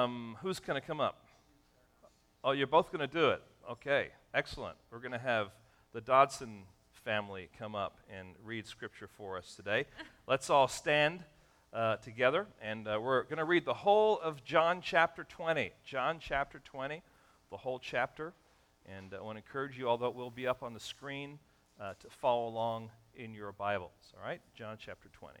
Um, who's going to come up? Oh, you're both going to do it. Okay, excellent. We're going to have the Dodson family come up and read scripture for us today. Let's all stand uh, together, and uh, we're going to read the whole of John chapter 20. John chapter 20, the whole chapter. And I want to encourage you, although it will be up on the screen, uh, to follow along in your Bibles. All right? John chapter 20.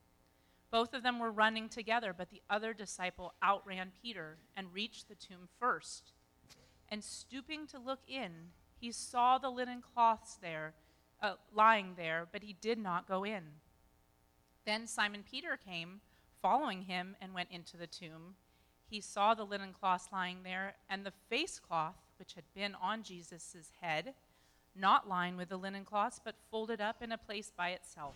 Both of them were running together, but the other disciple outran Peter and reached the tomb first. And stooping to look in, he saw the linen cloths there, uh, lying there, but he did not go in. Then Simon Peter came, following him, and went into the tomb. He saw the linen cloths lying there, and the face cloth which had been on Jesus' head, not lying with the linen cloths, but folded up in a place by itself.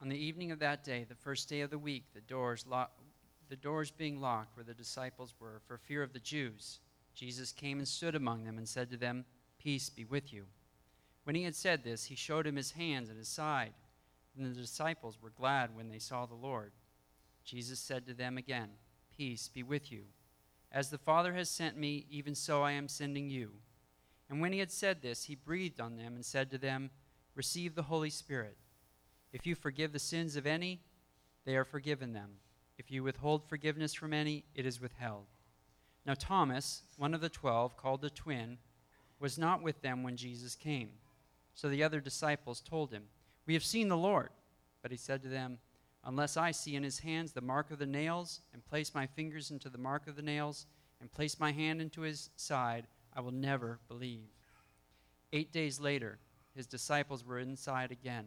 On the evening of that day, the first day of the week, the doors, lo- the doors being locked where the disciples were for fear of the Jews, Jesus came and stood among them and said to them, Peace be with you. When he had said this, he showed him his hands and his side. And the disciples were glad when they saw the Lord. Jesus said to them again, Peace be with you. As the Father has sent me, even so I am sending you. And when he had said this, he breathed on them and said to them, Receive the Holy Spirit. If you forgive the sins of any, they are forgiven them. If you withhold forgiveness from any, it is withheld. Now, Thomas, one of the twelve, called the twin, was not with them when Jesus came. So the other disciples told him, We have seen the Lord. But he said to them, Unless I see in his hands the mark of the nails, and place my fingers into the mark of the nails, and place my hand into his side, I will never believe. Eight days later, his disciples were inside again,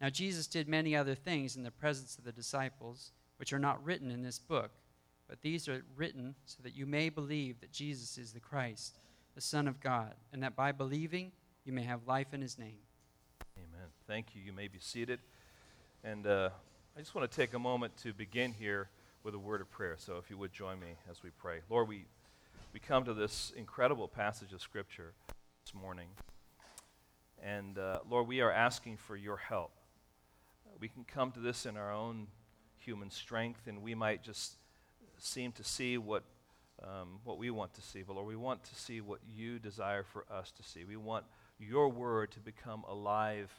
Now Jesus did many other things in the presence of the disciples, which are not written in this book, but these are written so that you may believe that Jesus is the Christ, the Son of God, and that by believing you may have life in his name. Amen. Thank you. You may be seated. And uh, I just want to take a moment to begin here with a word of prayer. So if you would join me as we pray. Lord, we, we come to this incredible passage of Scripture this morning. And uh, Lord, we are asking for your help. We can come to this in our own human strength, and we might just seem to see what, um, what we want to see. But Lord, we want to see what you desire for us to see. We want your word to become alive.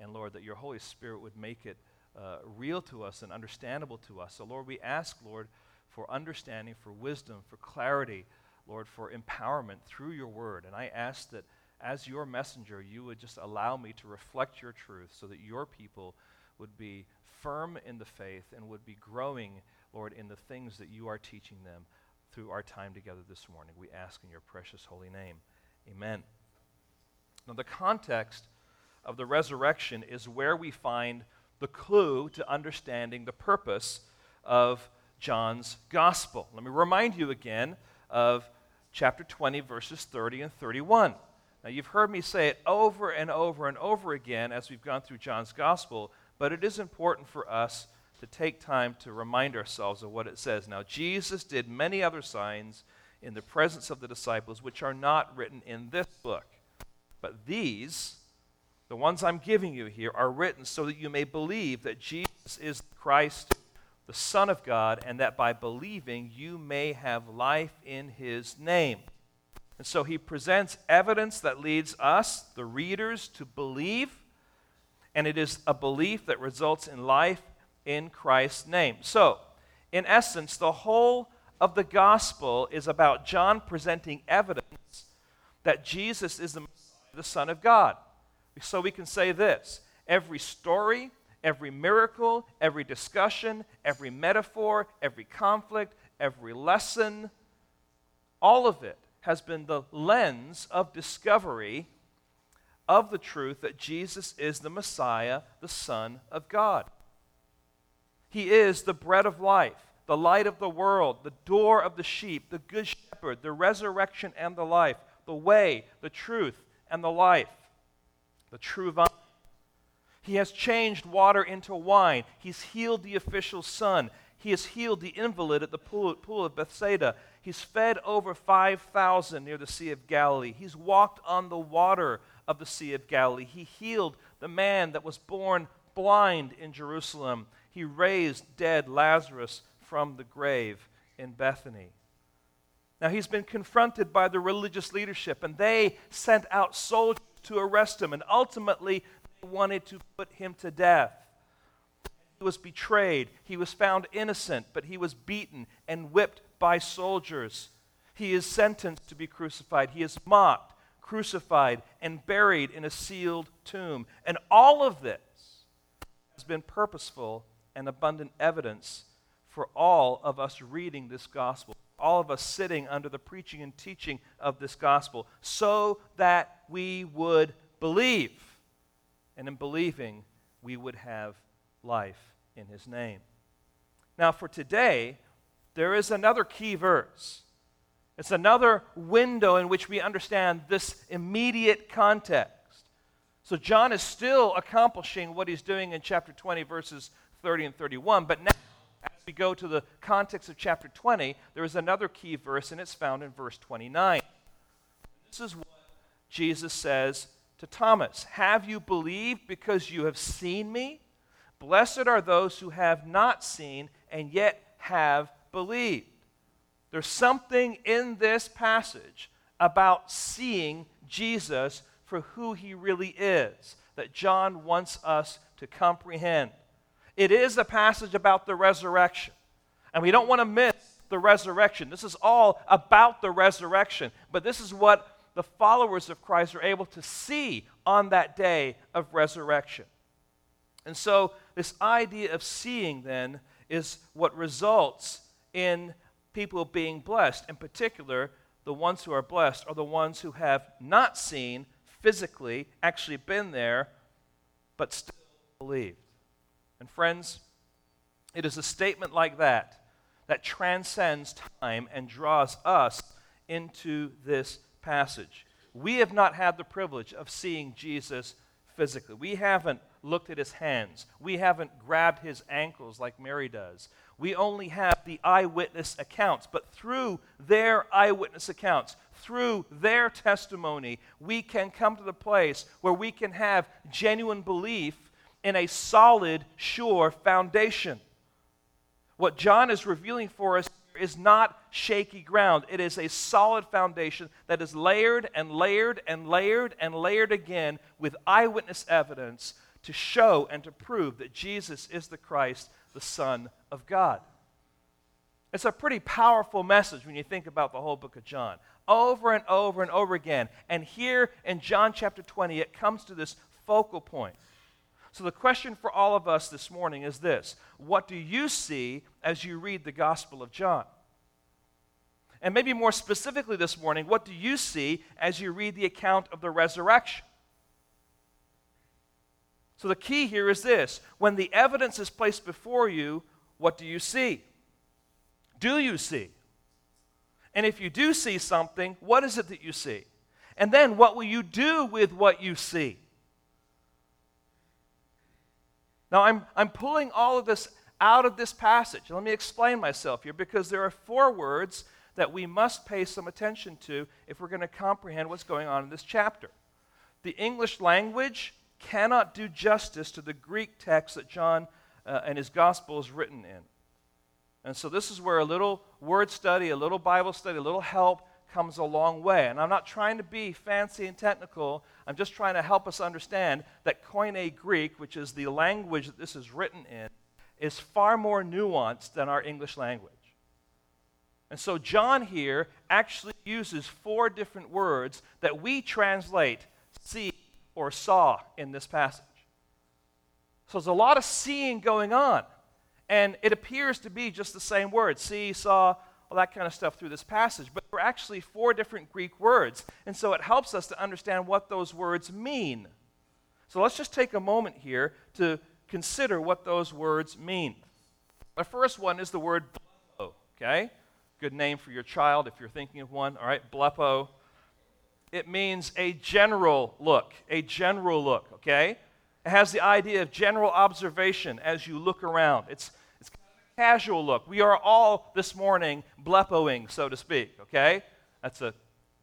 And Lord, that your Holy Spirit would make it uh, real to us and understandable to us. So, Lord, we ask, Lord, for understanding, for wisdom, for clarity, Lord, for empowerment through your word. And I ask that as your messenger, you would just allow me to reflect your truth so that your people would be firm in the faith and would be growing, Lord, in the things that you are teaching them through our time together this morning. We ask in your precious holy name. Amen. Now, the context of the resurrection is where we find the clue to understanding the purpose of John's gospel. Let me remind you again of chapter 20, verses 30 and 31. Now, you've heard me say it over and over and over again as we've gone through John's gospel, but it is important for us to take time to remind ourselves of what it says. Now, Jesus did many other signs in the presence of the disciples, which are not written in this book. But these, the ones I'm giving you here, are written so that you may believe that Jesus is Christ, the Son of God, and that by believing you may have life in his name. And so he presents evidence that leads us, the readers, to believe, and it is a belief that results in life in Christ's name. So, in essence, the whole of the gospel is about John presenting evidence that Jesus is the, the Son of God. So we can say this every story, every miracle, every discussion, every metaphor, every conflict, every lesson, all of it has been the lens of discovery of the truth that Jesus is the Messiah, the Son of God. He is the bread of life, the light of the world, the door of the sheep, the good shepherd, the resurrection and the life, the way, the truth, and the life, the true vine. He has changed water into wine. He's healed the official's son. He has healed the invalid at the pool, pool of Bethsaida. He's fed over 5,000 near the Sea of Galilee. He's walked on the water of the Sea of Galilee. He healed the man that was born blind in Jerusalem. He raised dead Lazarus from the grave in Bethany. Now, he's been confronted by the religious leadership, and they sent out soldiers to arrest him, and ultimately they wanted to put him to death. He was betrayed. He was found innocent, but he was beaten and whipped by soldiers. He is sentenced to be crucified. He is mocked, crucified, and buried in a sealed tomb. And all of this has been purposeful and abundant evidence for all of us reading this gospel, all of us sitting under the preaching and teaching of this gospel, so that we would believe. And in believing, we would have life in his name. Now, for today, there is another key verse. It's another window in which we understand this immediate context. So, John is still accomplishing what he's doing in chapter 20, verses 30 and 31. But now, as we go to the context of chapter 20, there is another key verse, and it's found in verse 29. This is what Jesus says to Thomas Have you believed because you have seen me? Blessed are those who have not seen and yet have believed. There's something in this passage about seeing Jesus for who he really is that John wants us to comprehend. It is a passage about the resurrection, and we don't want to miss the resurrection. This is all about the resurrection, but this is what the followers of Christ are able to see on that day of resurrection. And so, this idea of seeing then is what results in people being blessed. In particular, the ones who are blessed are the ones who have not seen physically, actually been there, but still believed. And friends, it is a statement like that that transcends time and draws us into this passage. We have not had the privilege of seeing Jesus physically. We haven't looked at his hands. We haven't grabbed his ankles like Mary does. We only have the eyewitness accounts. But through their eyewitness accounts, through their testimony, we can come to the place where we can have genuine belief in a solid, sure foundation. What John is revealing for us is not shaky ground. It is a solid foundation that is layered and layered and layered and layered again with eyewitness evidence to show and to prove that Jesus is the Christ, the Son of God. It's a pretty powerful message when you think about the whole book of John. Over and over and over again. And here in John chapter 20, it comes to this focal point. So, the question for all of us this morning is this What do you see as you read the Gospel of John? And maybe more specifically this morning, what do you see as you read the account of the resurrection? So, the key here is this when the evidence is placed before you, what do you see? Do you see? And if you do see something, what is it that you see? And then what will you do with what you see? Now, I'm, I'm pulling all of this out of this passage. Let me explain myself here because there are four words that we must pay some attention to if we're going to comprehend what's going on in this chapter. The English language cannot do justice to the Greek text that John uh, and his gospel is written in. And so, this is where a little word study, a little Bible study, a little help comes a long way. And I'm not trying to be fancy and technical. I'm just trying to help us understand that Koine Greek, which is the language that this is written in, is far more nuanced than our English language. And so John here actually uses four different words that we translate or saw in this passage. So there's a lot of seeing going on. And it appears to be just the same word see, saw, all that kind of stuff through this passage. But there are actually four different Greek words. And so it helps us to understand what those words mean. So let's just take a moment here to consider what those words mean. The first one is the word blepo, okay? Good name for your child if you're thinking of one. All right, blepo. It means a general look, a general look, okay? It has the idea of general observation as you look around. It's it's casual look. We are all this morning blepoing, so to speak, okay? That's a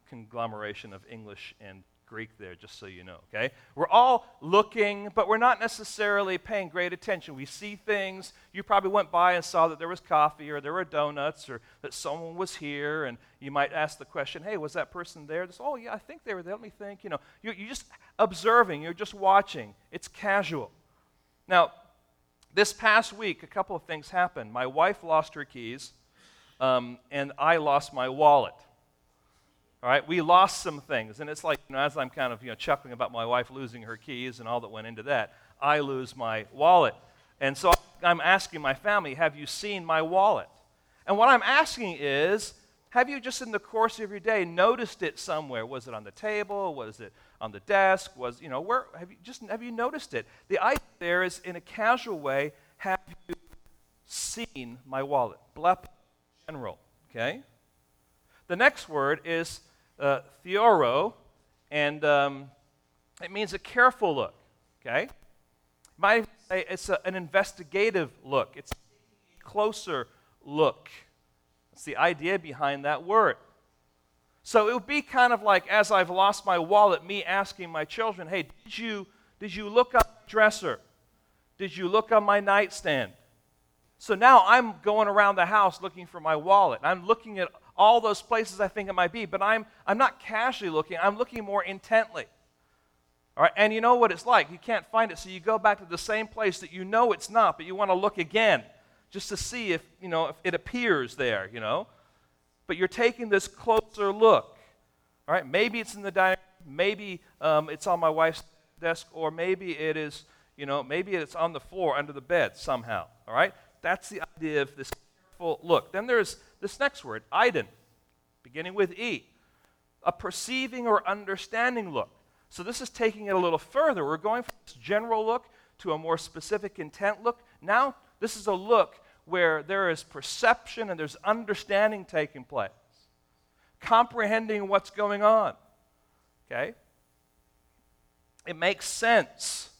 conglomeration of English and Greek there, just so you know, okay? We're all looking, but we're not necessarily paying great attention. We see things. You probably went by and saw that there was coffee or there were donuts or that someone was here, and you might ask the question, hey, was that person there? This, oh, yeah, I think they were there. Let me think. You know, you're, you're just observing, you're just watching. It's casual. Now, this past week, a couple of things happened. My wife lost her keys, um, and I lost my wallet. All right, we lost some things, and it's like you know, as I'm kind of you know chuckling about my wife losing her keys and all that went into that, I lose my wallet, and so I'm asking my family, "Have you seen my wallet?" And what I'm asking is, have you just in the course of your day noticed it somewhere? Was it on the table? Was it on the desk? Was, you know, where have you just have you noticed it? The idea there is in a casual way, have you seen my wallet? Blep general, okay? The next word is uh, theoreo, and um, it means a careful look, okay? Might say it's a, an investigative look. It's a closer look. That's the idea behind that word. So it would be kind of like as I've lost my wallet, me asking my children, hey, did you, did you look up the dresser? Did you look on my nightstand? So now I'm going around the house looking for my wallet. I'm looking at all those places I think it might be, but I'm, I'm not casually looking, I'm looking more intently. All right, and you know what it's like. You can't find it, so you go back to the same place that you know it's not, but you want to look again just to see if, you know, if it appears there, you know. But you're taking this closer look. All right, maybe it's in the dining room, maybe um, it's on my wife's desk, or maybe it is, you know, maybe it's on the floor under the bed somehow. All right, that's the idea of this careful look. Then there's this next word, eidon, beginning with E, a perceiving or understanding look. So this is taking it a little further. We're going from this general look to a more specific intent look. Now this is a look where there is perception and there's understanding taking place, comprehending what's going on. Okay? It makes sense.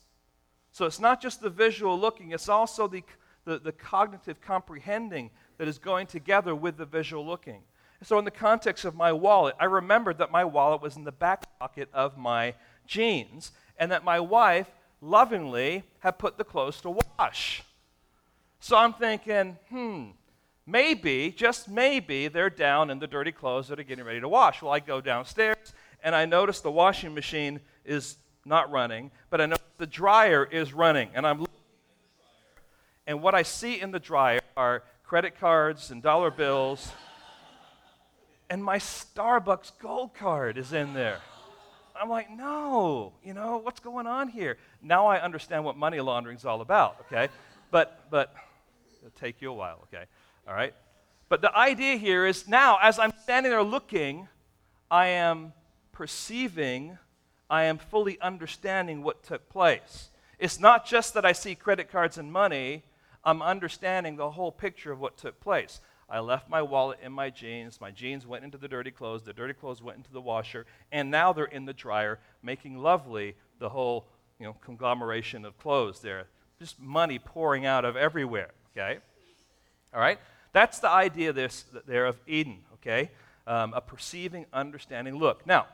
So it's not just the visual looking, it's also the, the, the, cognitive comprehending that is going together with the visual looking. So, in the context of my wallet, I remembered that my wallet was in the back pocket of my jeans and that my wife lovingly had put the clothes to wash. So I'm thinking, hmm, maybe, just maybe, they're down in the dirty clothes that are getting ready to wash. Well, I go downstairs and I notice the washing machine is not running, but I know the dryer is running. And I'm looking at the dryer, and what I see in the dryer are credit cards and dollar bills. and my Starbucks gold card is in there. I'm like, no, you know, what's going on here? Now I understand what money laundering is all about, okay? But, but it'll take you a while, okay? All right? But the idea here is now, as I'm standing there looking, I am perceiving, I am fully understanding what took place. It's not just that I see credit cards and money, I'm understanding the whole picture of what took place. I left my wallet in my jeans. My jeans went into the dirty clothes. The dirty clothes went into the washer. And now they're in the dryer, making lovely the whole you know, conglomeration of clothes there. Just money pouring out of everywhere, okay? All right? That's the idea this, there of eidon, okay? Um, a perceiving, understanding look. Now,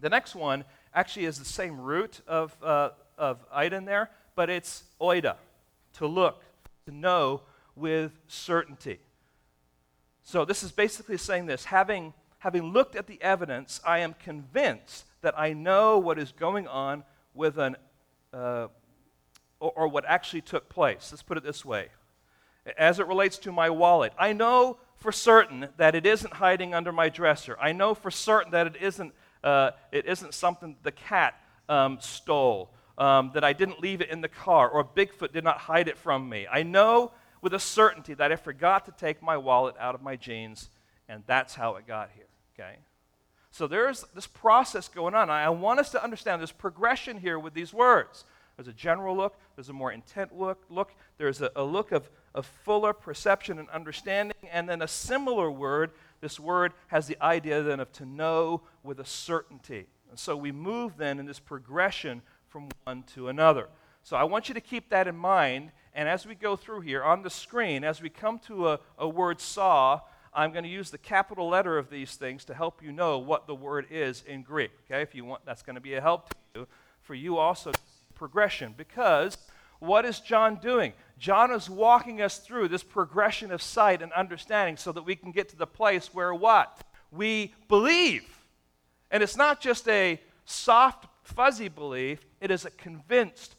the next one actually is the same root of, uh, of eidon there, but it's oida, to look, to know with certainty. So this is basically saying this having, having looked at the evidence, I am convinced that I know what is going on with an, uh, or, or what actually took place. Let's put it this way. As it relates to my wallet, I know for certain that it isn't hiding under my dresser. I know for certain that it isn't, uh, it isn't something the cat um, stole, um, that I didn't leave it in the car, or Bigfoot did not hide it from me. I know with a certainty that I forgot to take my wallet out of my jeans, and that's how it got here. Okay? So there's this process going on. I want us to understand this progression here with these words. There's a general look, there's a more intent look, look there's a, a look of, of fuller perception and understanding, and then a similar word. This word has the idea then of to know with a certainty. And so we move then in this progression from one to another. So I want you to keep that in mind and as we go through here on the screen, as we come to a, a word saw, I'm going to use the capital letter of these things to help you know what the word is in Greek. Okay, if you want, that's going to be a help to you. For you also, progression. Because what is John doing? John is walking us through this progression of sight and understanding so that we can get to the place where what? We believe. And it's not just a soft, fuzzy belief, it is a convinced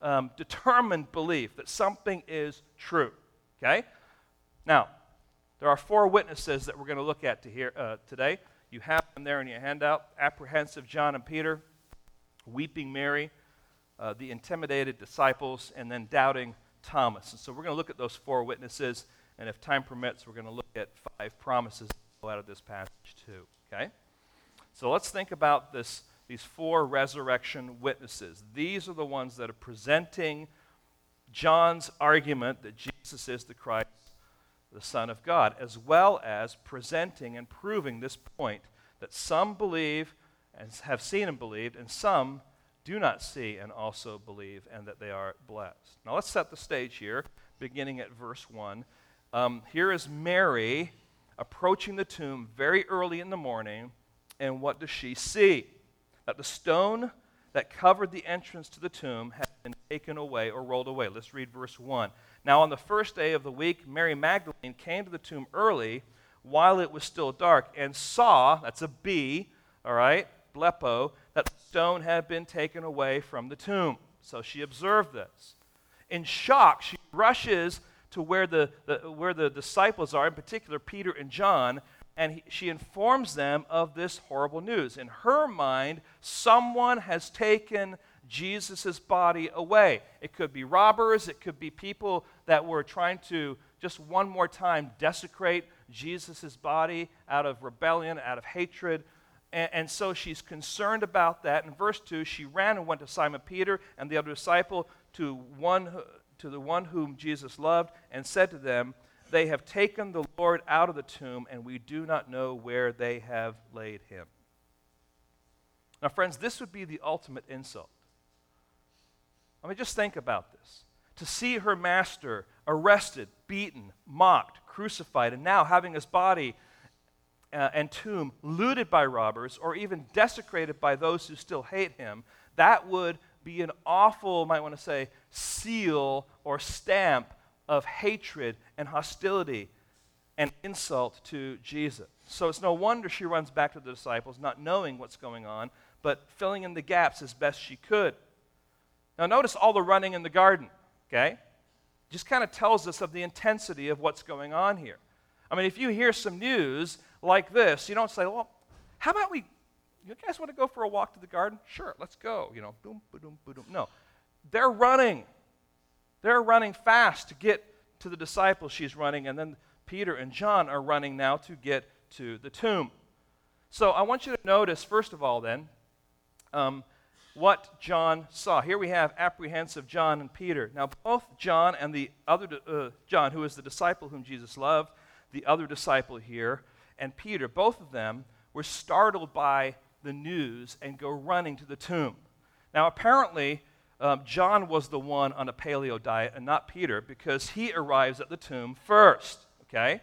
um, determined belief that something is true. Okay? Now, there are four witnesses that we're going to look at to uh, today. You have them there in your handout apprehensive John and Peter, weeping Mary, uh, the intimidated disciples, and then doubting Thomas. And so we're going to look at those four witnesses, and if time permits, we're going to look at five promises out of this passage too. Okay? So let's think about this these four resurrection witnesses. These are the ones that are presenting John's argument that Jesus is the Christ, the Son of God, as well as presenting and proving this point that some believe and have seen and believed, and some do not see and also believe, and that they are blessed. Now let's set the stage here, beginning at verse 1. Um, here is Mary approaching the tomb very early in the morning, and what does she see? That the stone that covered the entrance to the tomb had been taken away or rolled away. Let's read verse 1. Now, on the first day of the week, Mary Magdalene came to the tomb early while it was still dark and saw, that's a B, all right, blepo, that the stone had been taken away from the tomb. So she observed this. In shock, she rushes to where the, the, where the disciples are, in particular Peter and John, and he, she informs them of this horrible news. In her mind, someone has taken Jesus' body away. It could be robbers, it could be people that were trying to just one more time desecrate Jesus' body out of rebellion, out of hatred. And, and, so she's concerned about that. In verse 2, she ran and went to Simon Peter and the other disciple, to, one, to the one whom Jesus loved, and said to them, they have taken the Lord out of the tomb, and we do not know where they have laid him. Now, friends, this would be the ultimate insult. I mean, just think about this. To see her master arrested, beaten, mocked, crucified, and now having his body uh, and tomb looted by robbers or even desecrated by those who still hate him, that would be an awful, might want to say, seal or stamp of hatred and hostility and insult to Jesus. So it's no wonder she runs back to the disciples, not knowing what's going on, but filling in the gaps as best she could. Now, notice all the running in the garden, okay? Just kind of tells us of the intensity of what's going on here. I mean, if you hear some news like this, you don't say, well, how about we, you guys want to go for a walk to the garden? Sure, let's go. You know, boom, boom, boom, boom. No. They're running. They're running fast to get to the disciples. She's running, and then Peter and John are running now to get to the tomb. So I want you to notice, first of all, then, um, what John saw. Here we have apprehensive John and Peter. Now, both John and the other, uh, John, who is the disciple whom Jesus loved, the other disciple here, and Peter, both of them were startled by the news and go running to the tomb. Now, apparently, um, John was the one on a paleo diet and not Peter because he arrives at the tomb first. Okay?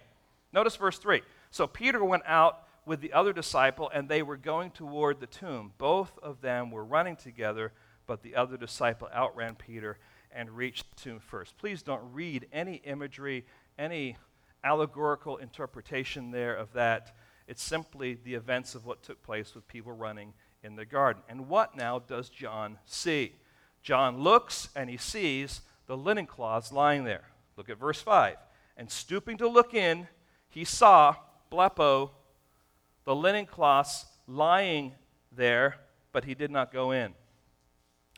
Notice verse 3. So Peter went out with the other disciple, and they were going toward the tomb. Both of them were running together, but the other disciple outran Peter and reached the tomb first. Please don't read any imagery, any allegorical interpretation there of that. It's simply the events of what took place with people running in the garden. And what now does John see? John looks and he sees the linen cloths lying there. Look at verse 5. And stooping to look in, he saw blepo, the linen cloths lying there, but he did not go in.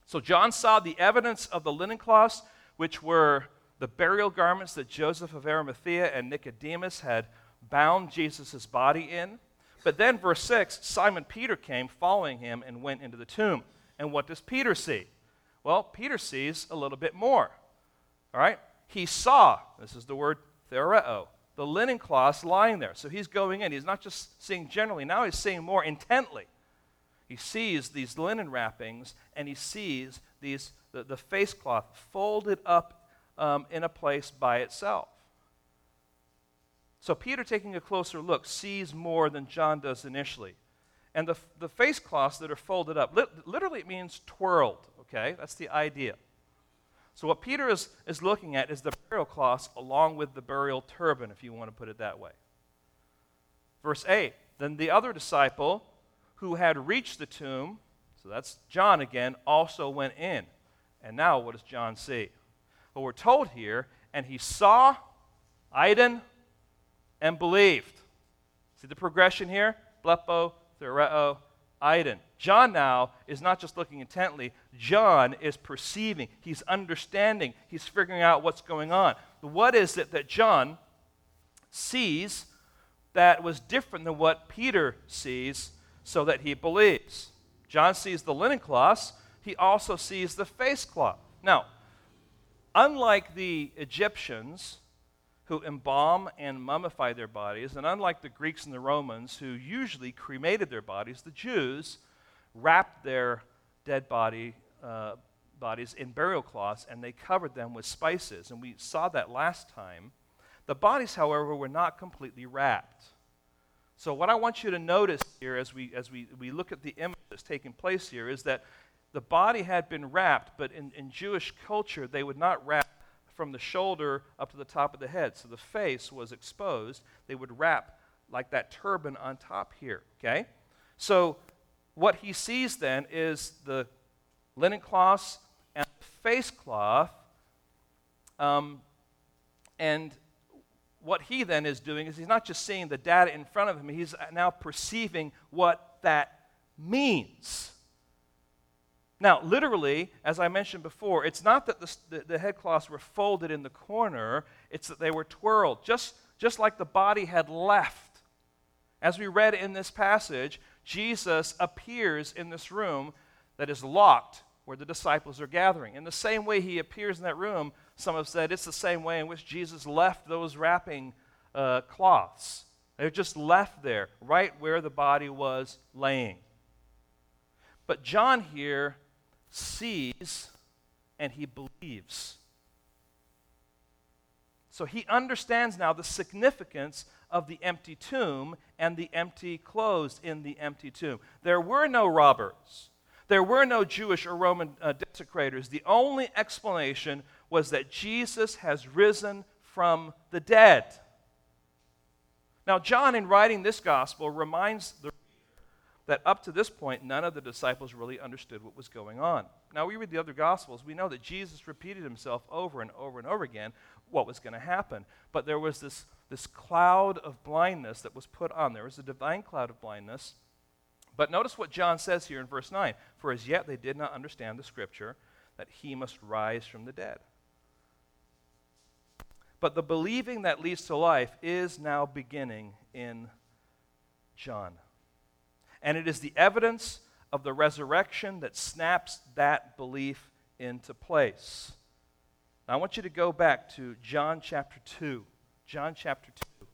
So John saw the evidence of the linen cloths, which were the burial garments that Joseph of Arimathea and Nicodemus had bound Jesus' body in. But then, verse 6 Simon Peter came following him and went into the tomb. And what does Peter see? Well, Peter sees a little bit more. All right? He saw, this is the word theoreo, the linen cloths lying there. So he's going in. He's not just seeing generally, now he's seeing more intently. He sees these linen wrappings and he sees these, the, the face cloth folded up um, in a place by itself. So Peter, taking a closer look, sees more than John does initially. And the, the face cloths that are folded up, li- literally it means twirled, okay? That's the idea. So, what Peter is, is looking at is the burial cloths along with the burial turban, if you want to put it that way. Verse 8 Then the other disciple who had reached the tomb, so that's John again, also went in. And now, what does John see? Well, we're told here, and he saw, Eidon, and believed. See the progression here? Blepo, Theoreo, Eidon. John now is not just looking intently, John is perceiving, he's understanding, he's figuring out what's going on. What is it that John sees that was different than what Peter sees so that he believes? John sees the linen cloths, he also sees the face cloth. Now, unlike the Egyptians, who embalm and mummify their bodies, and unlike the Greeks and the Romans, who usually cremated their bodies, the Jews wrapped their dead body, uh, bodies in burial cloths and they covered them with spices. And we saw that last time. The bodies, however, were not completely wrapped. So, what I want you to notice here as we, as we, we look at the image that's taking place here is that the body had been wrapped, but in, in Jewish culture, they would not wrap from the shoulder up to the top of the head. So the face was exposed. They would wrap like that turban on top here, okay? So what he sees then is the linen cloths and face cloth. Um, and what he then is doing is he's not just seeing the data in front of him, he's now perceiving what that means. Now, literally, as I mentioned before, it's not that the, the, the headcloths were folded in the corner, it's that they were twirled, just, just like the body had left. As we read in this passage, Jesus appears in this room that is locked where the disciples are gathering. In the same way he appears in that room, some have said it's the same way in which Jesus left those wrapping uh, cloths. They're just left there, right where the body was laying. But John here sees and he believes. So he understands now the significance of the empty tomb and the empty clothes in the empty tomb. There were no robbers. There were no Jewish or Roman uh, desecrators. The only explanation was that Jesus has risen from the dead. Now, John, in writing this gospel, reminds the that up to this point, none of the disciples really understood what was going on. Now, we read the other Gospels, we know that Jesus repeated himself over and over and over again what was going to happen. But there was this, this cloud of blindness that was put on. There was a divine cloud of blindness. But notice what John says here in verse 9 For as yet they did not understand the scripture that he must rise from the dead. But the believing that leads to life is now beginning in John. And it is the evidence of the resurrection that snaps that belief into place. Now, I want you to go back to John chapter 2. John chapter 2.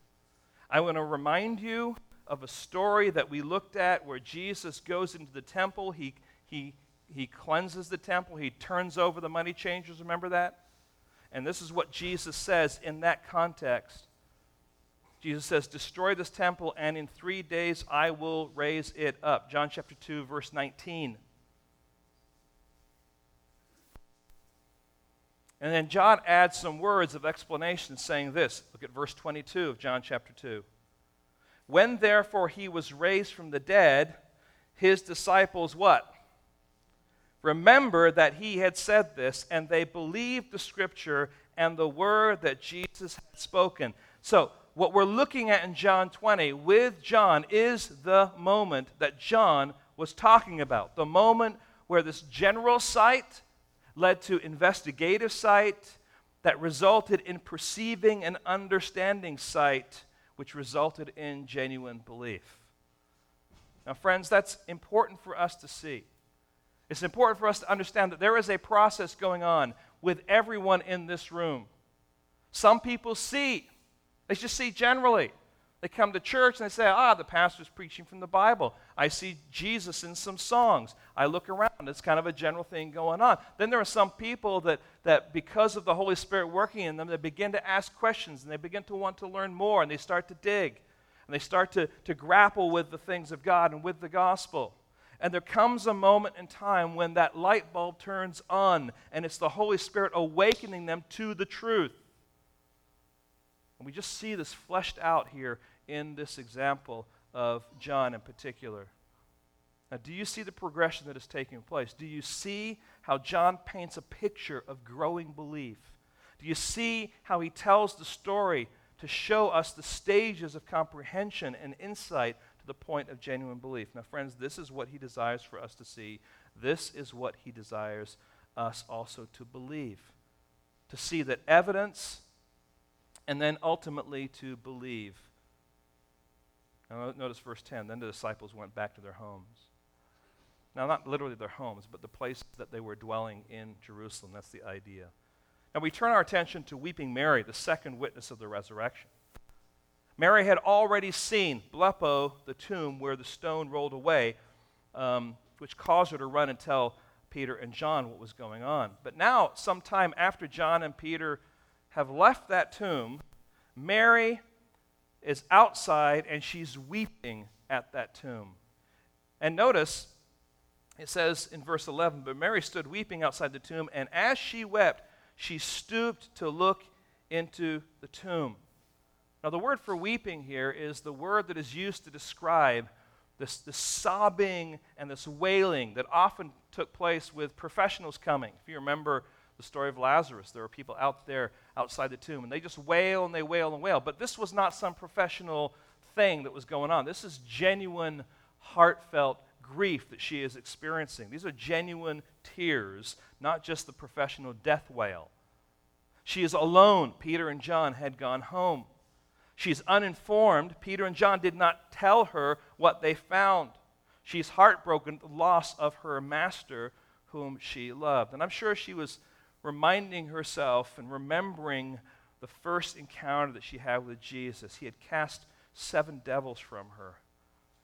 I want to remind you of a story that we looked at where Jesus goes into the temple. He, he, he cleanses the temple, he turns over the money changers. Remember that? And this is what Jesus says in that context. Jesus says, Destroy this temple, and in three days I will raise it up. John chapter 2, verse 19. And then John adds some words of explanation saying this. Look at verse 22 of John chapter 2. When therefore he was raised from the dead, his disciples what? Remember that he had said this, and they believed the scripture and the word that Jesus had spoken. So, what we're looking at in John 20 with John is the moment that John was talking about. The moment where this general sight led to investigative sight that resulted in perceiving and understanding sight, which resulted in genuine belief. Now, friends, that's important for us to see. It's important for us to understand that there is a process going on with everyone in this room. Some people see they just see generally. They come to church and they say, ah, the pastor's preaching from the Bible. I see Jesus in some songs. I look around. It's kind of a general thing going on. Then there are some people that, that because of the Holy Spirit working in them, they begin to ask questions and they begin to want to learn more and they start to dig and they start to, to grapple with the things of God and with the gospel. And there comes a moment in time when that light bulb turns on and it's the Holy Spirit awakening them to the truth. And we just see this fleshed out here in this example of John in particular. Now, do you see the progression that is taking place? Do you see how John paints a picture of growing belief? Do you see how he tells the story to show us the stages of comprehension and insight to the point of genuine belief? Now, friends, this is what he desires for us to see. This is what he desires us also to believe. To see that evidence and then ultimately to believe. Now, notice verse 10. Then the disciples went back to their homes. Now, not literally their homes, but the place that they were dwelling in Jerusalem. That's the idea. Now, we turn our attention to weeping Mary, the second witness of the resurrection. Mary had already seen Blepo, the tomb where the stone rolled away, um, which caused her to run and tell Peter and John what was going on. But now, sometime after John and Peter have left that tomb, Mary is outside and she's weeping at that tomb. And notice, it says in verse 11, but Mary stood weeping outside the tomb, and as she wept, she stooped to look into the tomb. Now, the word for weeping here is the word that is used to describe this, this sobbing and this wailing that often took place with professionals coming. If you remember the story of Lazarus. There are people out there outside the tomb, and they just wail and they wail and wail. But this was not some professional thing that was going on. This is genuine, heartfelt grief that she is experiencing. These are genuine tears, not just the professional death wail. She is alone. Peter and John had gone home. She's uninformed. Peter and John did not tell her what they found. She's heartbroken, at the loss of her master whom she loved. And I'm sure she was reminding herself and remembering the first encounter that she had with Jesus. He had cast seven devils from her,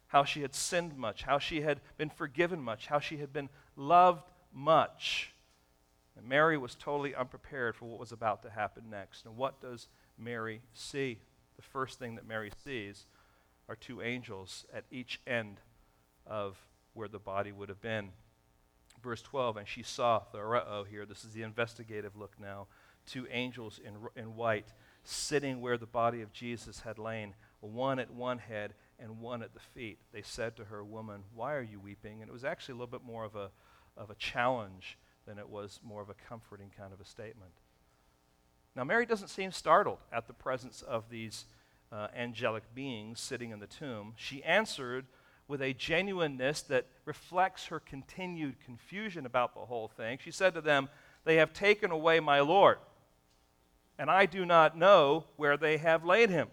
how she had sinned much, how she had been forgiven much, how she had been loved much. And Mary was totally unprepared for what was about to happen next. And what does Mary see? The first thing that Mary sees are two angels at each end of where the body would have been verse 12, and she saw, the oh here, this is the investigative look now, two angels in, in white sitting where the body of Jesus had lain, one at one head and one at the feet. They said to her, Woman, why are you weeping? And it was actually a little bit more of a, of a challenge than it was more of a comforting kind of a statement. Now, Mary doesn't seem startled at the presence of these uh, angelic beings sitting in the tomb. She answered with a genuineness that reflects her continued confusion about the whole thing. She said to them, They have taken away my Lord, and I do not know where they have laid him.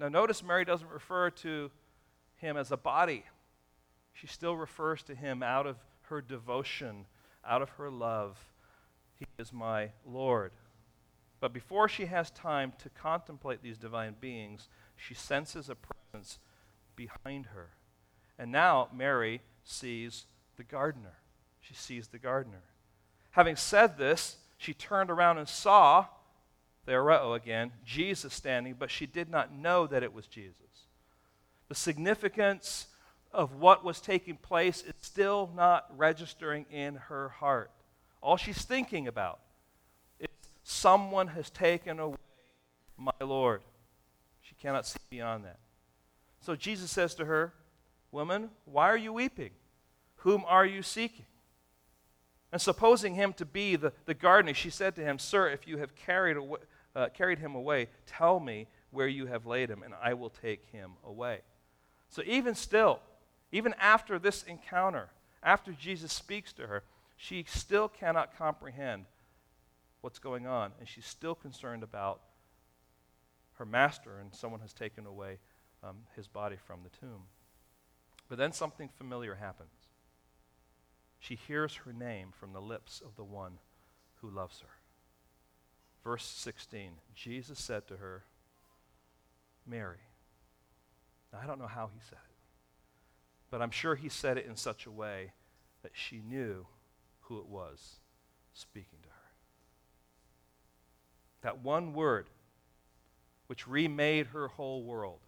Now, notice Mary doesn't refer to him as a body. She still refers to him out of her devotion, out of her love. He is my Lord. But before she has time to contemplate these divine beings, she senses a presence behind her. And now Mary sees the gardener. She sees the gardener. Having said this, she turned around and saw Theoreo again, Jesus standing, but she did not know that it was Jesus. The significance of what was taking place is still not registering in her heart. All she's thinking about is someone has taken away my Lord. She cannot see beyond that. So Jesus says to her, Woman, why are you weeping? Whom are you seeking? And supposing him to be the, the gardener, she said to him, Sir, if you have carried away, uh, carried him away, tell me where you have laid him, and I will take him away. So, even still, even after this encounter, after Jesus speaks to her, she still cannot comprehend what's going on, and she's still concerned about her master, and someone has taken away um, his body from the tomb. But then something familiar happens. She hears her name from the lips of the one who loves her. Verse 16 Jesus said to her, Mary. Now, I don't know how he said it, but I'm sure he said it in such a way that she knew who it was speaking to her. That one word, which remade her whole world,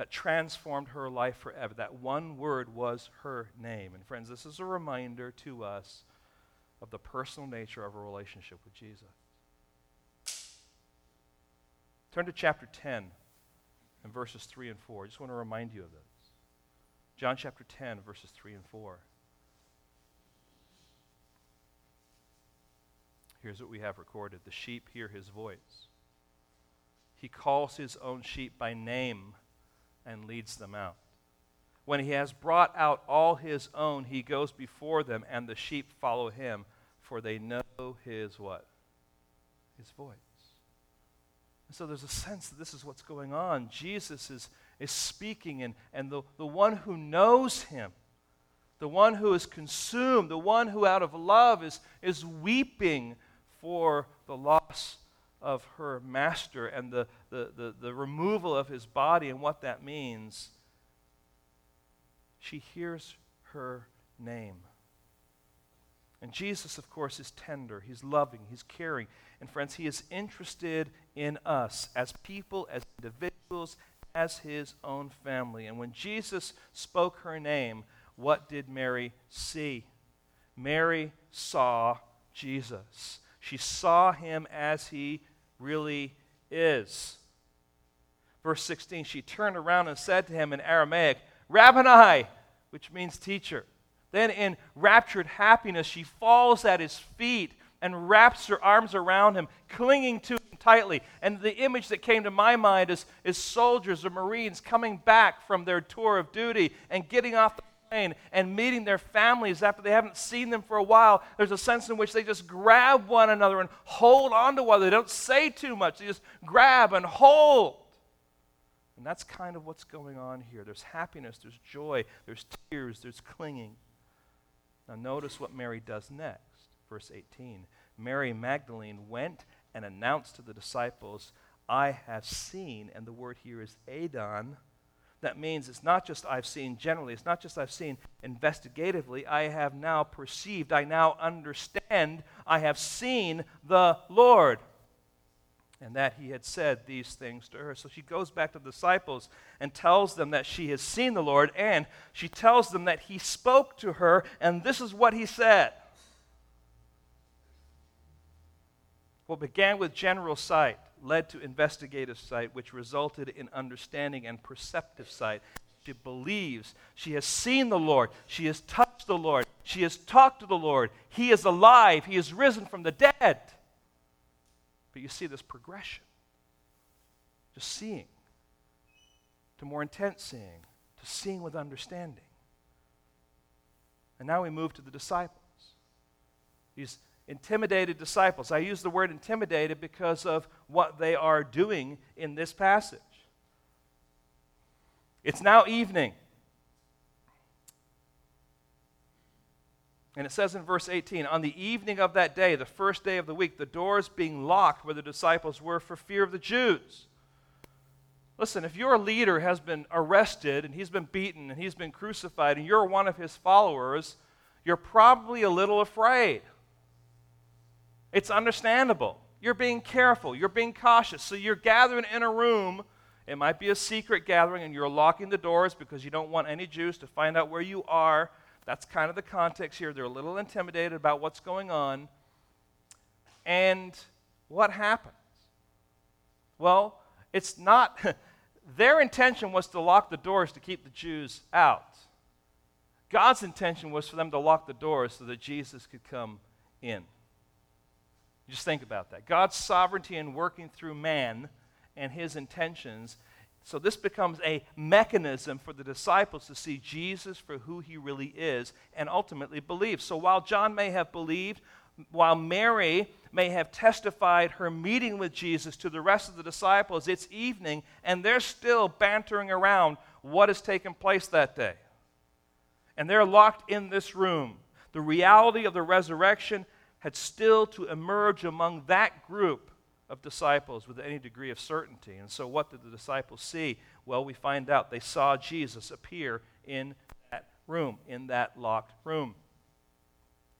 that transformed her life forever, that one word was her name. And friends, this is a reminder to us of the personal nature of a relationship with Jesus. Turn to chapter 10 and verses 3 and 4. I just want to remind you of this. John chapter 10, verses 3 and 4. Here's what we have recorded The sheep hear his voice. He calls his own sheep by name and leads them out. When he has brought out all his own, he goes before them, and the sheep follow him, for they know his what? His voice. And so there's a sense that this is what's going on. Jesus is, is speaking, and, and the, the one who knows him, the one who is consumed, the one who out of love is, is weeping for the loss of her master and the, the, the, the removal of his body and what that means, she hears her name. And Jesus, of course, is tender, he's loving, he's caring. And friends, he is interested in us as people, as individuals, as his own family. And when Jesus spoke her name, what did Mary see? Mary saw Jesus. She saw him as he really is. Verse 16, she turned around and said to him in Aramaic, Rabboni, which means teacher. Then, in raptured happiness, she falls at his feet and wraps her arms around him, clinging to him tightly. And the image that came to my mind is, is soldiers or Marines coming back from their tour of duty and getting off the and meeting their families after they haven't seen them for a while. There's a sense in which they just grab one another and hold on to one another. They don't say too much, they just grab and hold. And that's kind of what's going on here. There's happiness, there's joy, there's tears, there's clinging. Now, notice what Mary does next. Verse 18 Mary Magdalene went and announced to the disciples, I have seen, and the word here is eidon. That means it's not just I've seen generally, it's not just I've seen investigatively, I have now perceived, I now understand, I have seen the Lord and that he had said these things to her. So she goes back to the disciples and tells them that she has seen the Lord, and she tells them that he spoke to her, and this is what he said. What began with general sight led to investigative sight, which resulted in understanding and perceptive sight. She believes. She has seen the Lord. She has touched the Lord. She has talked to the Lord. He is alive. He is risen from the dead. But you see this progression just seeing, to more intense seeing, to seeing with understanding. And now we move to the disciples. These intimidated disciples. I use the word intimidated because of what they are doing in this passage. It's now evening. And it says in verse 18, on the evening of that day, the first day of the week, the doors being locked where the disciples were for fear of the Jews. Listen, if your leader has been arrested and he's been beaten and he's been crucified and you're one of his followers, you're probably a little afraid. It's understandable. You're being careful, you're being cautious. So you're gathering in a room. It might be a secret gathering, and you're locking the doors because you don't want any Jews to find out where you are. That's kind of the context here. They're a little intimidated about what's going on. And what happens? Well, it's not, their intention was to lock the doors to keep the Jews out. God's intention was for them to lock the doors so that Jesus could come in. Just think about that. God's sovereignty in working through man and his intentions. So, this becomes a mechanism for the disciples to see Jesus for who he really is and ultimately believe. So, while John may have believed, while Mary may have testified her meeting with Jesus to the rest of the disciples, it's evening and they're still bantering around what has taken place that day. And they're locked in this room. The reality of the resurrection had still to emerge among that group of disciples with any degree of certainty. And so, what did the disciples see? Well, we find out they saw Jesus appear in that room, in that locked room.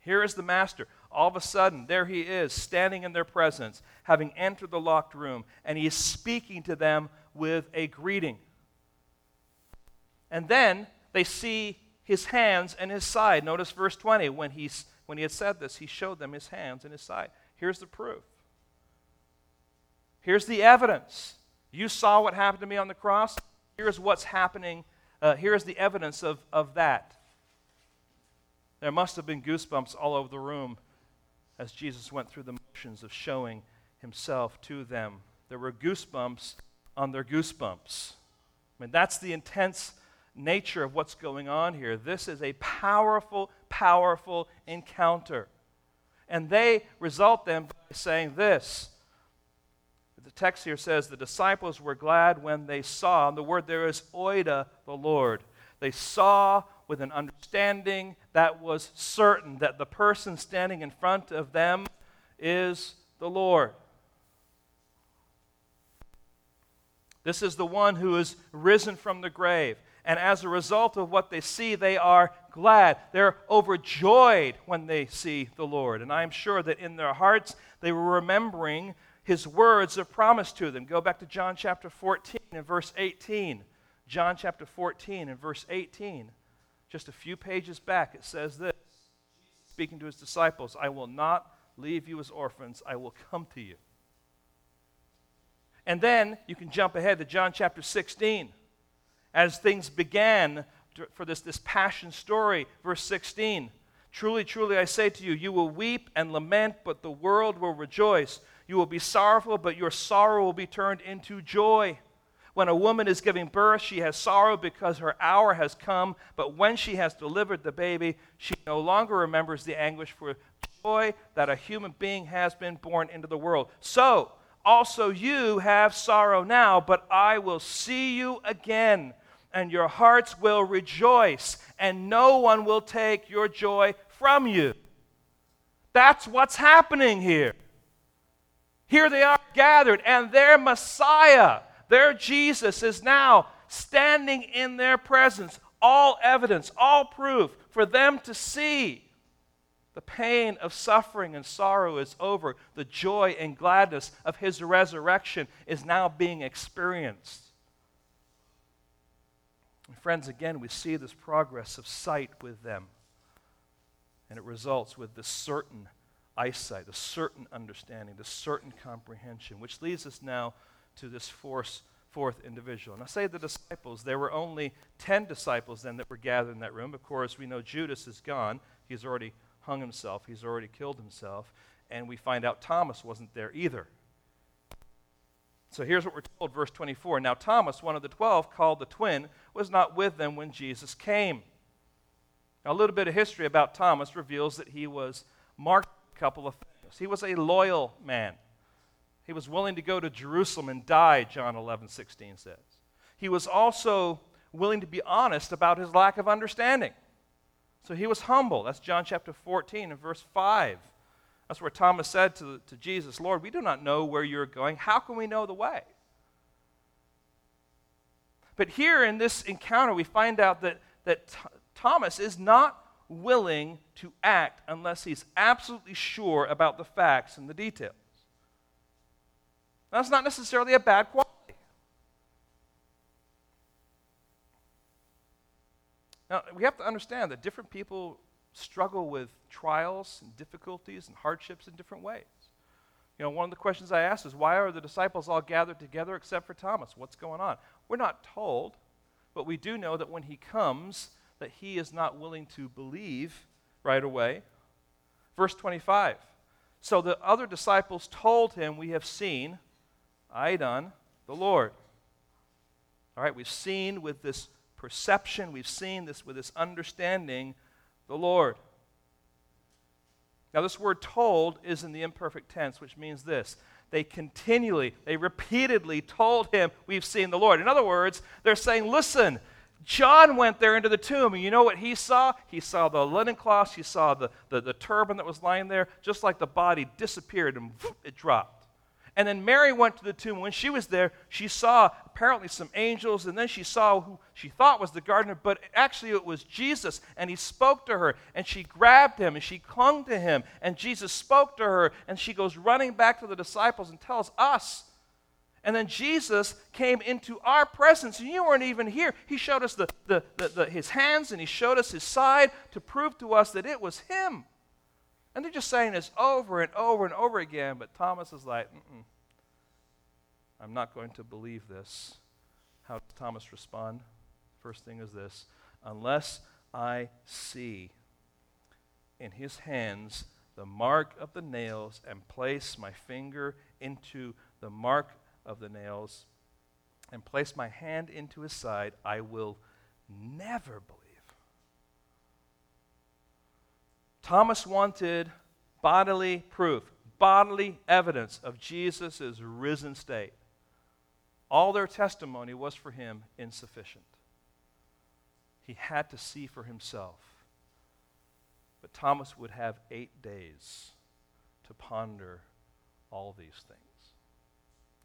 Here is the Master. All of a sudden, there he is, standing in their presence, having entered the locked room, and he is speaking to them with a greeting. And then they see his hands and his side. Notice verse 20. When he's when he had said this, he showed them his hands and his side. Here's the proof. Here's the evidence. You saw what happened to me on the cross. Here's what's happening. Uh, here's the evidence of, of that. There must have been goosebumps all over the room as Jesus went through the motions of showing himself to them. There were goosebumps on their goosebumps. I mean, that's the intense nature of what's going on here. This is a powerful, powerful encounter. And they result then by saying this. The text here says the disciples were glad when they saw, and the word there is oida, the Lord. They saw with an understanding that was certain that the person standing in front of them is the Lord. This is the one who is risen from the grave. And as a result of what they see, they are glad. They're overjoyed when they see the Lord. And I'm sure that in their hearts, they were remembering his words of promise to them. Go back to John chapter 14 and verse 18. John chapter 14 and verse 18. Just a few pages back, it says this speaking to his disciples, I will not leave you as orphans, I will come to you. And then you can jump ahead to John chapter 16 as things began for this, this passion story. Verse 16 Truly, truly, I say to you, you will weep and lament, but the world will rejoice. You will be sorrowful, but your sorrow will be turned into joy. When a woman is giving birth, she has sorrow because her hour has come, but when she has delivered the baby, she no longer remembers the anguish for joy that a human being has been born into the world. So, also you have sorrow now, but I will see you again and your hearts will rejoice, and no one will take your joy from you. That's what's happening here. Here they are gathered, and their Messiah, their Jesus, is now standing in their presence. All evidence, all proof for them to see. The pain of suffering and sorrow is over. The joy and gladness of his resurrection is now being experienced. Friends, again, we see this progress of sight with them. And it results with the certain eyesight, the certain understanding, the certain comprehension, which leads us now to this fourth, fourth individual. And I say the disciples, there were only 10 disciples then that were gathered in that room. Of course, we know Judas is gone. He's already hung himself, he's already killed himself. And we find out Thomas wasn't there either. So here's what we're told, verse 24. Now, Thomas, one of the twelve, called the twin, was not with them when Jesus came. Now, a little bit of history about Thomas reveals that he was marked a couple of things. He was a loyal man. He was willing to go to Jerusalem and die, John 11, 16 says. He was also willing to be honest about his lack of understanding. So he was humble. That's John chapter 14 and verse 5. That's where Thomas said to, to Jesus, Lord, we do not know where you're going. How can we know the way? But here in this encounter, we find out that, that Th- Thomas is not willing to act unless he's absolutely sure about the facts and the details. That's not necessarily a bad quality. Now, we have to understand that different people struggle with trials and difficulties and hardships in different ways. You know, one of the questions I asked is why are the disciples all gathered together except for Thomas? What's going on? We're not told, but we do know that when he comes, that he is not willing to believe right away. Verse 25. So the other disciples told him, We have seen, eidon, the Lord. All right, we've seen with this perception, we've seen this with this understanding the Lord. Now, this word told is in the imperfect tense, which means this. They continually, they repeatedly told him, We've seen the Lord. In other words, they're saying, Listen, John went there into the tomb, and you know what he saw? He saw the linen cloths, he saw the, the, the turban that was lying there, just like the body disappeared and it dropped. And then Mary went to the tomb. When she was there, she saw apparently some angels, and then she saw who she thought was the gardener, but actually it was Jesus. And he spoke to her, and she grabbed him, and she clung to him. And Jesus spoke to her, and she goes running back to the disciples and tells us. And then Jesus came into our presence, and you weren't even here. He showed us the, the, the, the his hands, and he showed us his side to prove to us that it was him. And they're just saying this over and over and over again, but Thomas is like, I'm not going to believe this. How does Thomas respond? First thing is this unless I see in his hands the mark of the nails and place my finger into the mark of the nails and place my hand into his side, I will never believe. Thomas wanted bodily proof, bodily evidence of Jesus' risen state. All their testimony was for him insufficient. He had to see for himself. But Thomas would have eight days to ponder all these things.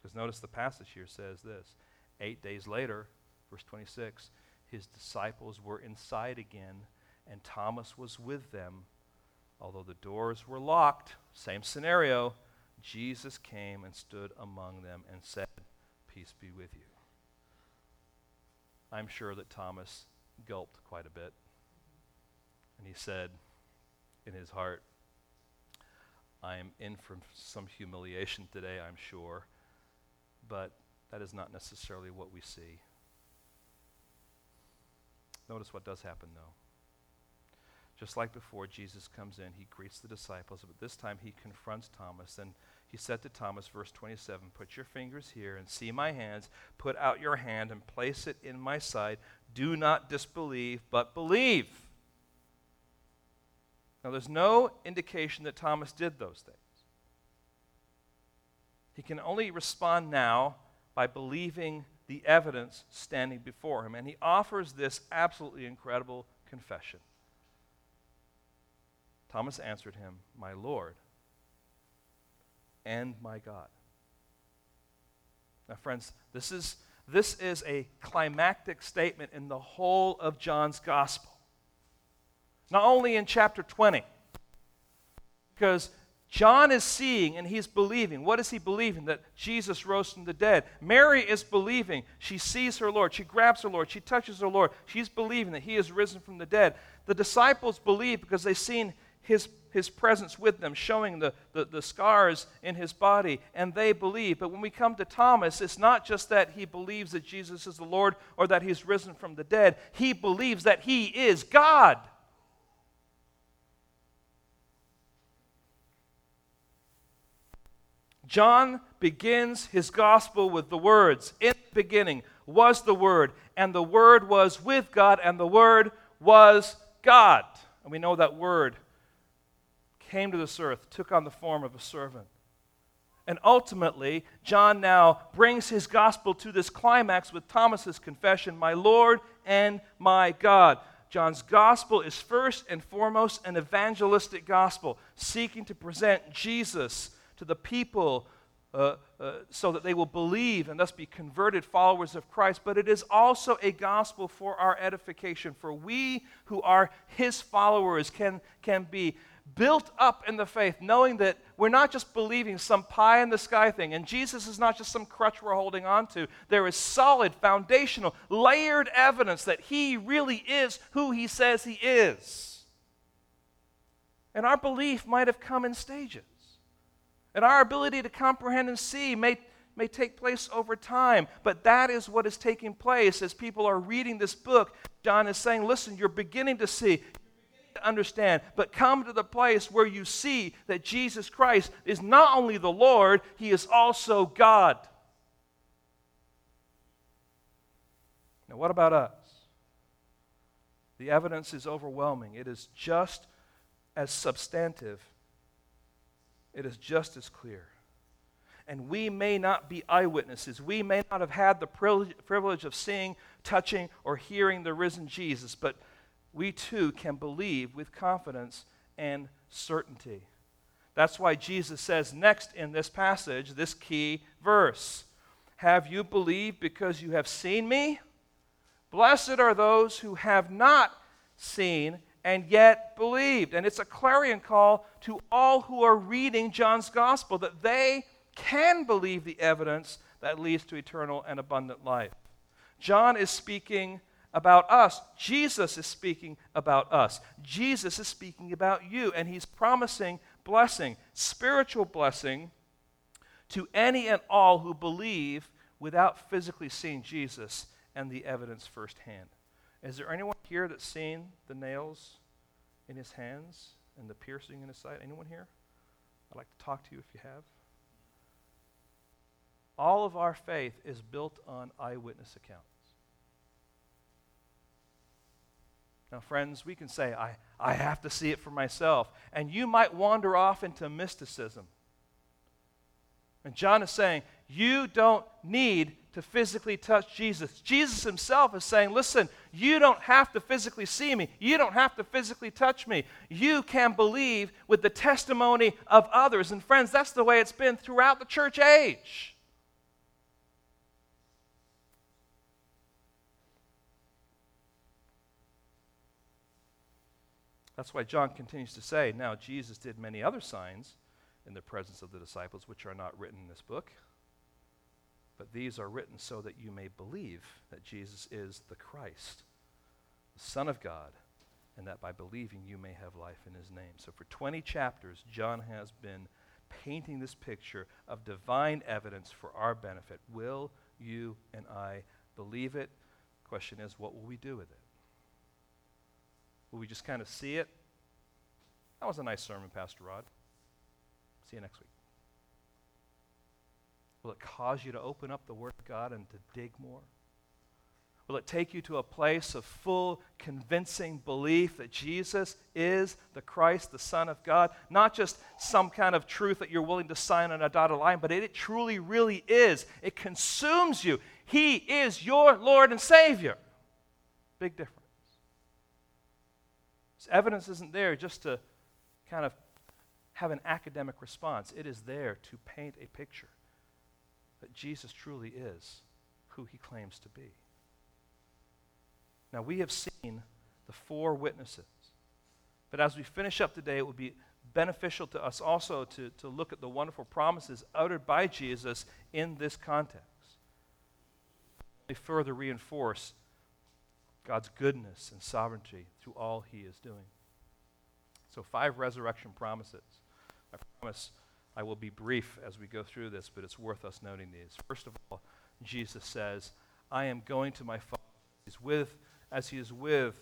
Because notice the passage here says this Eight days later, verse 26, his disciples were inside again, and Thomas was with them Although the doors were locked, same scenario, Jesus came and stood among them and said, Peace be with you. I'm sure that Thomas gulped quite a bit. And he said in his heart, I am in for some humiliation today, I'm sure, but that is not necessarily what we see. Notice what does happen, though. Just like before, Jesus comes in, he greets the disciples, but this time he confronts Thomas. And he said to Thomas, verse 27, Put your fingers here and see my hands. Put out your hand and place it in my side. Do not disbelieve, but believe. Now, there's no indication that Thomas did those things. He can only respond now by believing the evidence standing before him. And he offers this absolutely incredible confession. Thomas answered him, My Lord and my God. Now, friends, this is, this is a climactic statement in the whole of John's gospel. Not only in chapter 20, because John is seeing and he's believing. What is he believing? That Jesus rose from the dead. Mary is believing. She sees her Lord. She grabs her Lord. She touches her Lord. She's believing that he is risen from the dead. The disciples believe because they've seen his, his presence with them, showing the, the, the, scars in his body, and they believe. But when we come to Thomas, it's not just that he believes that Jesus is the Lord or that he's risen from the dead, he believes that he is God. John begins his gospel with the words In the beginning was the Word, and the Word was with God, and the Word was God. And we know that Word came to this earth, took on the form of a servant. And ultimately, John now brings his gospel to this climax with Thomas's confession, My Lord and my God. John's gospel is first and foremost an evangelistic gospel, seeking to present Jesus to the people uh, uh, so that they will believe and thus be converted followers of Christ, but it is also a gospel for our edification. For we who are his followers can, can be built up in the faith, knowing that we're not just believing some pie in the sky thing, and Jesus is not just some crutch we're holding on to. There is solid, foundational, layered evidence that he really is who he says he is. And our belief might have come in stages. And our ability to comprehend and see may, may take place over time, but that is what is taking place as people are reading this book. John is saying, listen, you're beginning to see, to understand, but come to the place where you see that Jesus Christ is not only the Lord, he is also God. Now, what about us? The evidence is overwhelming. It is just as substantive it is just as clear. And we may not be eyewitnesses. We may not have had the privilege of seeing, touching, or hearing the risen Jesus, but we too can believe with confidence and certainty. That's why Jesus says next in this passage, this key verse Have you believed because you have seen me? Blessed are those who have not seen and yet believed. And it's a clarion call to all who are reading John's gospel that they can believe the evidence that leads to eternal and abundant life. John is speaking about us. Jesus is speaking about us. Jesus is speaking about you, and he's promising blessing, spiritual blessing, to any and all who believe without physically seeing Jesus and the evidence firsthand. Is there anyone here that's seen the nails in his hands and the piercing in his side? Anyone here? I'd like to talk to you if you have. All of our faith is built on eyewitness accounts. Now, friends, we can say, I, I have to see it for myself. And you might wander off into mysticism. And John is saying, you don't need to physically touch Jesus. Jesus himself is saying, Listen, you don't have to physically see me. You don't have to physically touch me. You can believe with the testimony of others. And friends, that's the way it's been throughout the church age. That's why John continues to say, Now, Jesus did many other signs in the presence of the disciples, which are not written in this book. But these are written so that you may believe that Jesus is the Christ, the Son of God, and that by believing you may have life in his name. So for 20 chapters, John has been painting this picture of divine evidence for our benefit. Will you and I believe it? Question is, what will we do with it? Will we just kind of see it? That was a nice sermon, Pastor Rod. See you next week. Will it cause you to open up the Word of God and to dig more? Will it take you to a place of full, convincing belief that Jesus is the Christ, the Son of God? Not just some kind of truth that you're willing to sign on a dotted line, but it, truly, really is. It consumes you. He is your Lord and Savior. Big difference. Evidence isn't there just to kind of have an academic response, it is there to paint a picture that Jesus truly is who he claims to be. Now, we have seen the four witnesses. But as we finish up today, it will be beneficial to us also to, to look at the wonderful promises uttered by Jesus in this context. They further reinforce God's goodness and sovereignty through all he is doing. So, five resurrection promises. I promise I will be brief as we go through this, but it's worth us noting these. First of all, Jesus says, I am going to my Father. He's with, as he is with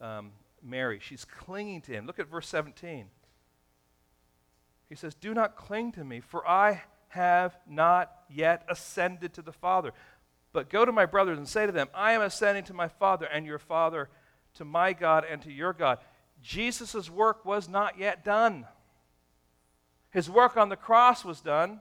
um, Mary. She's clinging to him. Look at verse 17. He says, Do not cling to me, for I have not yet ascended to the Father. But go to my brothers and say to them, I am ascending to my Father and your Father, to my God and to your God. Jesus' work was not yet done. His work on the cross was done.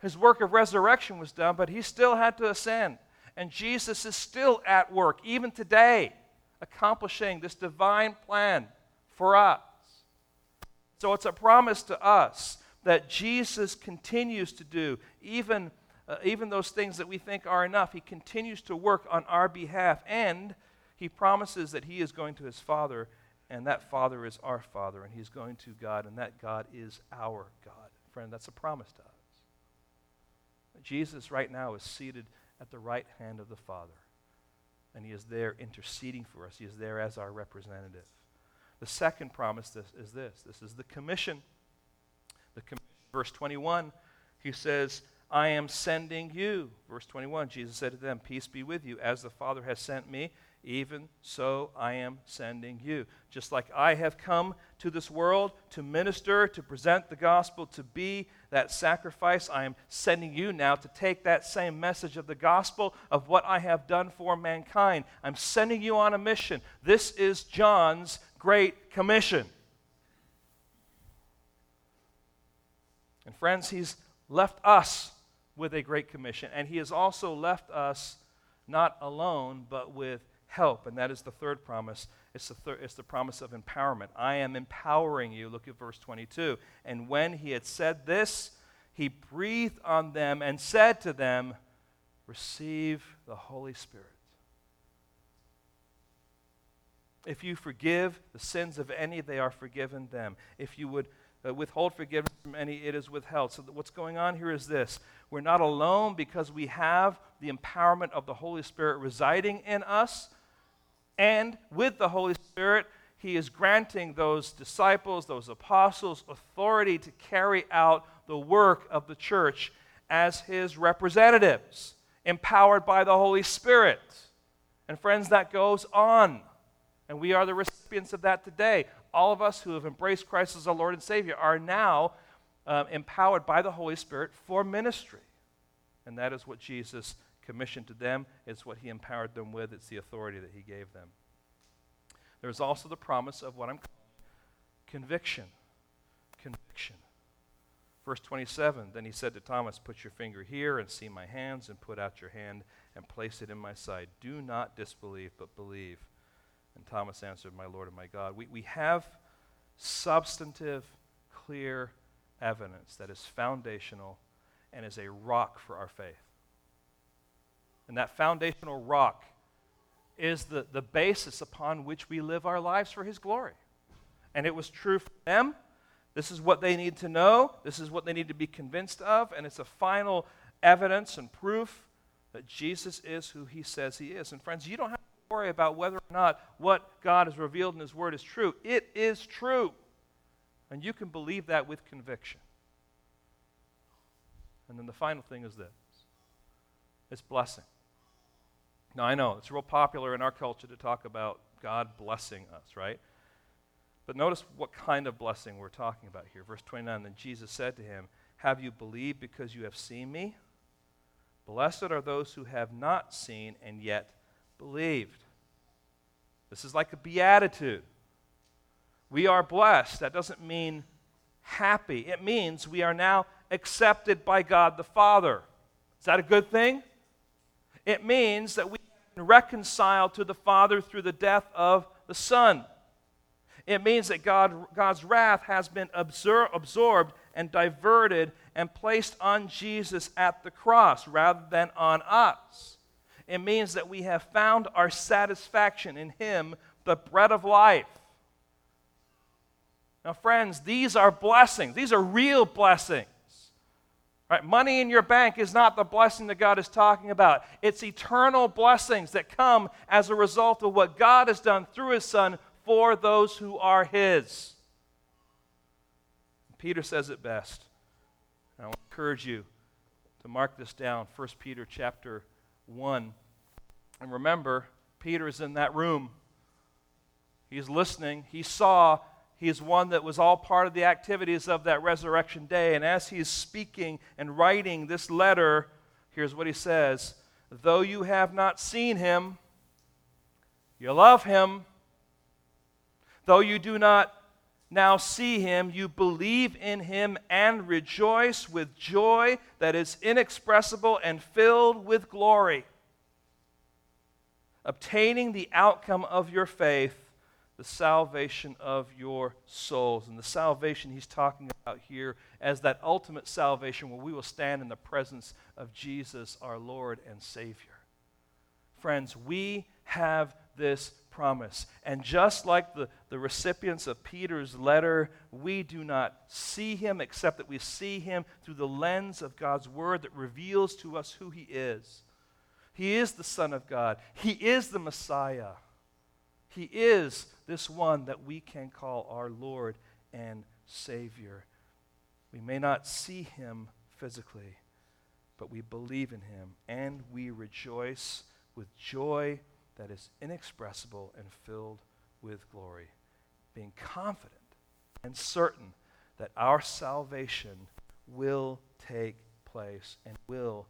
His work of resurrection was done, but he still had to ascend. And Jesus is still at work, even today, accomplishing this divine plan for us. So it's a promise to us that Jesus continues to do, even, uh, even those things that we think are enough. He continues to work on our behalf, and he promises that he is going to his Father, and that Father is our Father, and he's going to God, and that God is our God. Friend, that's a promise to us. Jesus, right now, is seated at the right hand of the Father, and he is there interceding for us. He is there as our representative. The second promise this, is this this is the commission. The commission. Verse 21, he says, I am sending you. Verse 21, Jesus said to them, Peace be with you. As the Father has sent me, even so I am sending you. Just like I have come to this world to minister, to present the gospel, to be that sacrifice, I am sending you now to take that same message of the gospel of what I have done for mankind. I'm sending you on a mission. This is John's Great Commission. And friends, he's left us with a great commission, and he has also left us not alone, but with help. And that is the third promise. It's the, thir- it's the promise of empowerment. I am empowering you. Look at verse 22. And when he had said this, he breathed on them and said to them, Receive the Holy Spirit. If you forgive the sins of any, they are forgiven them. If you would uh, withhold forgiveness from any, it is withheld. So, what's going on here is this we're not alone because we have the empowerment of the Holy Spirit residing in us. And with the Holy Spirit, He is granting those disciples, those apostles, authority to carry out the work of the church as His representatives, empowered by the Holy Spirit. And, friends, that goes on. And we are the recipients of that today. All of us who have embraced Christ as our Lord and Savior are now um, empowered by the Holy Spirit for ministry. And that is what Jesus commissioned to them, it's what he empowered them with, it's the authority that he gave them. There's also the promise of what I'm calling conviction. Conviction. Verse 27 Then he said to Thomas, Put your finger here and see my hands, and put out your hand and place it in my side. Do not disbelieve, but believe. And Thomas answered, My Lord and my God. We, we have substantive, clear evidence that is foundational and is a rock for our faith. And that foundational rock is the, the basis upon which we live our lives for His glory. And it was true for them. This is what they need to know. This is what they need to be convinced of. And it's a final evidence and proof that Jesus is who He says He is. And friends, you don't have worry about whether or not what God has revealed in His Word is true. It is true. And you can believe that with conviction. And then the final thing is this it's blessing. Now, I know it's real popular in our culture to talk about God blessing us, right? But notice what kind of blessing we're talking about here. Verse 29 Then Jesus said to him, Have you believed because you have seen me? Blessed are those who have not seen and yet believed. This is like a beatitude. We are blessed. That doesn't mean happy, it means we are now accepted by God the Father. Is that a good thing? It means that we reconciled to the Father through the death of the Son. It means that God, God's wrath has been absor- absorbed and diverted and placed on Jesus at the cross rather than on us. It means that we have found our satisfaction in Him, the bread of life. Now, friends, these are blessings. These are real blessings. Right? Money in your bank is not the blessing that God is talking about. It's eternal blessings that come as a result of what God has done through His Son for those who are His. Peter says it best. And I encourage you to mark this down 1 Peter chapter 1. And remember, Peter is in that room. He's listening. He saw he's one that was all part of the activities of that resurrection day. And as he is speaking and writing this letter, here's what he says Though you have not seen him, you love him. Though you do not now see him, you believe in him and rejoice with joy that is inexpressible and filled with glory, obtaining the outcome of your faith the salvation of your souls. And the salvation he's talking about here as that ultimate salvation where we will stand in the presence of Jesus, our Lord and Savior. Friends, we have this promise. And just like the, the recipients of Peter's letter, we do not see him except that we see him through the lens of God's word that reveals to us who he is. He is the Son of God, he is the Messiah. He is this one that we can call our Lord and Savior. We may not see him physically, but we believe in him and we rejoice with joy that is inexpressible and filled with glory, being confident and certain that our salvation will take place and will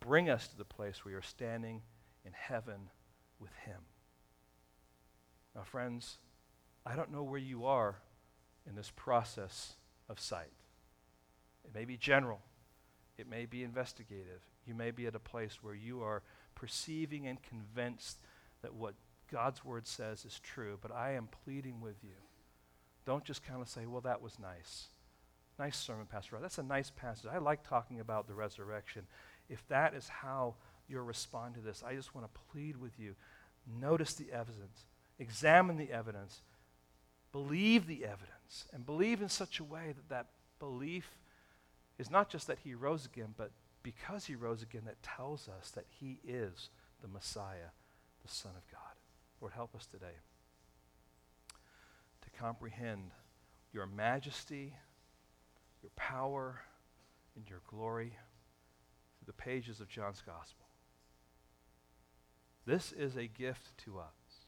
bring us to the place where we are standing in heaven with him. Now, friends, I don't know where you are in this process of sight. It may be general, it may be investigative. You may be at a place where you are perceiving and convinced that what God's word says is true, but I am pleading with you. Don't just kind of say, well, that was nice. Nice sermon, Pastor. That's a nice passage. I like talking about the resurrection. If that is how you're responding to this, I just want to plead with you. Notice the evidence. Examine the evidence. Believe the evidence. And believe in such a way that that belief is not just that he rose again, but because he rose again, that tells us that he is the Messiah, the Son of God. Lord, help us today to comprehend your majesty, your power, and your glory through the pages of John's Gospel. This is a gift to us.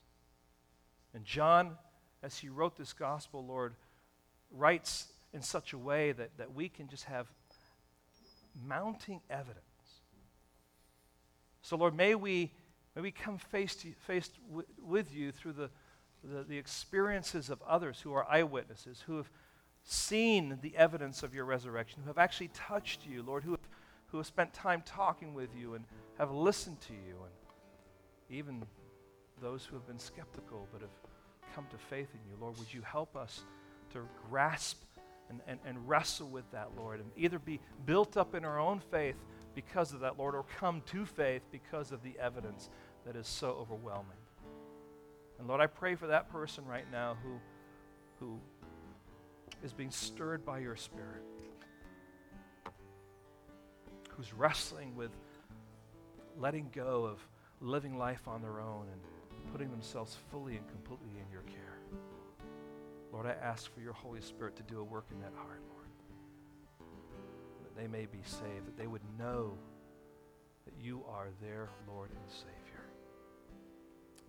And John, as he wrote this gospel, Lord, writes in such a way that, that we can just have mounting evidence. So, Lord, may we, may we come face to, w- with you through the, the, the experiences of others who are eyewitnesses, who have seen the evidence of your resurrection, who have actually touched you, Lord, who have, who have spent time talking with you and have listened to you, and even those who have been skeptical but have come to faith in you. Lord, would you help us to grasp and, and, and wrestle with that, Lord, and either be built up in our own faith because of that, Lord, or come to faith because of the evidence that is so overwhelming. And Lord, I pray for that person right now who, who is being stirred by your Spirit, who's wrestling with letting go of living life on their own and putting themselves fully and completely in your care. Lord, I ask for your Holy Spirit to do a work in that heart, Lord. That they may be saved, that they would know that you are their Lord and Savior.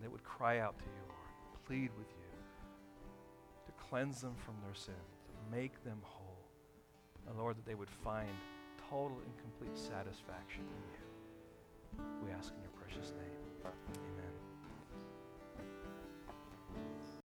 They would cry out to you, Lord, plead with you to cleanse them from their sins, to make them whole. And Lord, that they would find total and complete satisfaction in you. We ask in your precious name. Amen.